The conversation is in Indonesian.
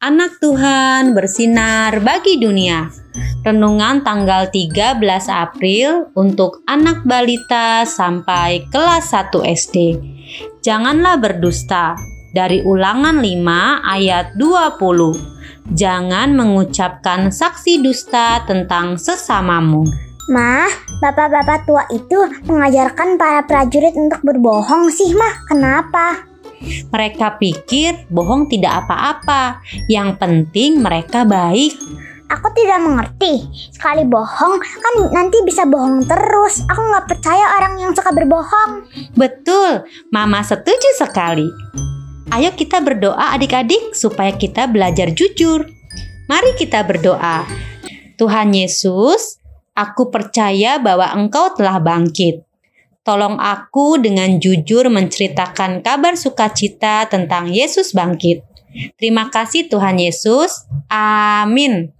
Anak Tuhan bersinar bagi dunia. Renungan tanggal 13 April untuk anak balita sampai kelas 1 SD. Janganlah berdusta. Dari Ulangan 5 ayat 20. Jangan mengucapkan saksi dusta tentang sesamamu. Mah, bapak-bapak tua itu mengajarkan para prajurit untuk berbohong sih, Mah. Kenapa? Mereka pikir bohong tidak apa-apa. Yang penting mereka baik. Aku tidak mengerti. Sekali bohong, kan nanti bisa bohong terus. Aku nggak percaya orang yang suka berbohong. Betul, Mama setuju sekali. Ayo kita berdoa adik-adik supaya kita belajar jujur. Mari kita berdoa. Tuhan Yesus, aku percaya bahwa Engkau telah bangkit. Tolong aku dengan jujur menceritakan kabar sukacita tentang Yesus bangkit. Terima kasih Tuhan Yesus. Amin.